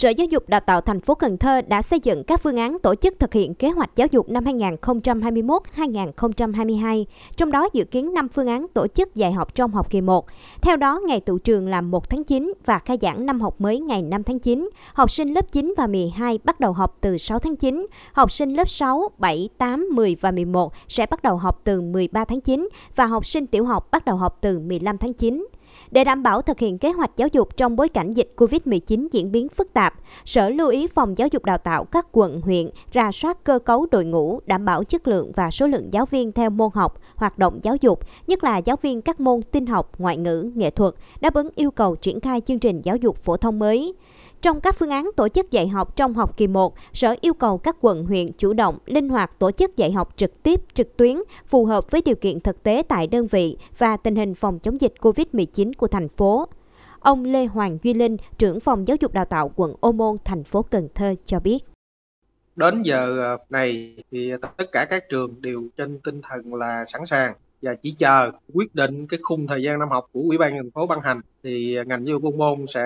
Sở Giáo dục Đào tạo thành phố Cần Thơ đã xây dựng các phương án tổ chức thực hiện kế hoạch giáo dục năm 2021-2022, trong đó dự kiến 5 phương án tổ chức dạy học trong học kỳ 1. Theo đó, ngày tụ trường là 1 tháng 9 và khai giảng năm học mới ngày 5 tháng 9. Học sinh lớp 9 và 12 bắt đầu học từ 6 tháng 9. Học sinh lớp 6, 7, 8, 10 và 11 sẽ bắt đầu học từ 13 tháng 9 và học sinh tiểu học bắt đầu học từ 15 tháng 9. Để đảm bảo thực hiện kế hoạch giáo dục trong bối cảnh dịch COVID-19 diễn biến phức tạp, Sở lưu ý Phòng Giáo dục Đào tạo các quận, huyện ra soát cơ cấu đội ngũ, đảm bảo chất lượng và số lượng giáo viên theo môn học, hoạt động giáo dục, nhất là giáo viên các môn tin học, ngoại ngữ, nghệ thuật, đáp ứng yêu cầu triển khai chương trình giáo dục phổ thông mới. Trong các phương án tổ chức dạy học trong học kỳ 1, Sở yêu cầu các quận huyện chủ động, linh hoạt tổ chức dạy học trực tiếp, trực tuyến, phù hợp với điều kiện thực tế tại đơn vị và tình hình phòng chống dịch COVID-19 của thành phố. Ông Lê Hoàng Duy Linh, trưởng phòng giáo dục đào tạo quận Ô Môn, thành phố Cần Thơ cho biết. Đến giờ ờ, này thì tất cả các trường đều trên tinh thần là sẵn sàng và chỉ chờ quyết định cái khung thời gian năm học của Ủy ban thành phố ban hành thì ngành giáo dục Ô Môn sẽ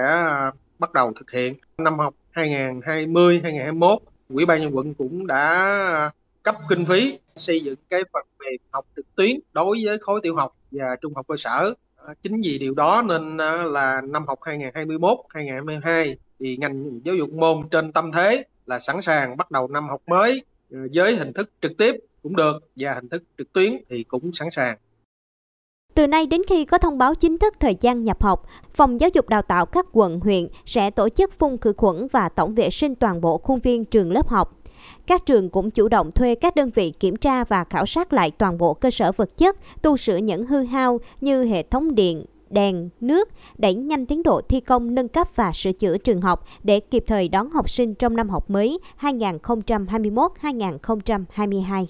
bắt đầu thực hiện. Năm học 2020-2021, Ủy ban nhân quận cũng đã cấp kinh phí xây dựng cái phần mềm học trực tuyến đối với khối tiểu học và trung học cơ sở. Chính vì điều đó nên ờ, là năm học 2021-2022 thì ngành giáo dục môn trên tâm thế là sẵn sàng bắt đầu năm học mới ờ, với hình thức trực tiếp cũng được và hình thức trực tuyến thì cũng sẵn sàng. Từ nay đến khi có thông báo chính thức thời gian nhập học, Phòng Giáo dục Đào tạo các quận, huyện sẽ tổ chức phun khử khuẩn và tổng vệ sinh toàn bộ khuôn viên trường lớp học. Các trường cũng chủ động thuê các đơn vị kiểm tra và khảo sát lại toàn bộ cơ sở vật chất, tu sửa những hư hao như hệ thống điện, đèn, nước, đẩy nhanh tiến độ thi công nâng cấp và sửa chữa trường học để kịp thời đón học sinh trong năm học mới 2021-2022.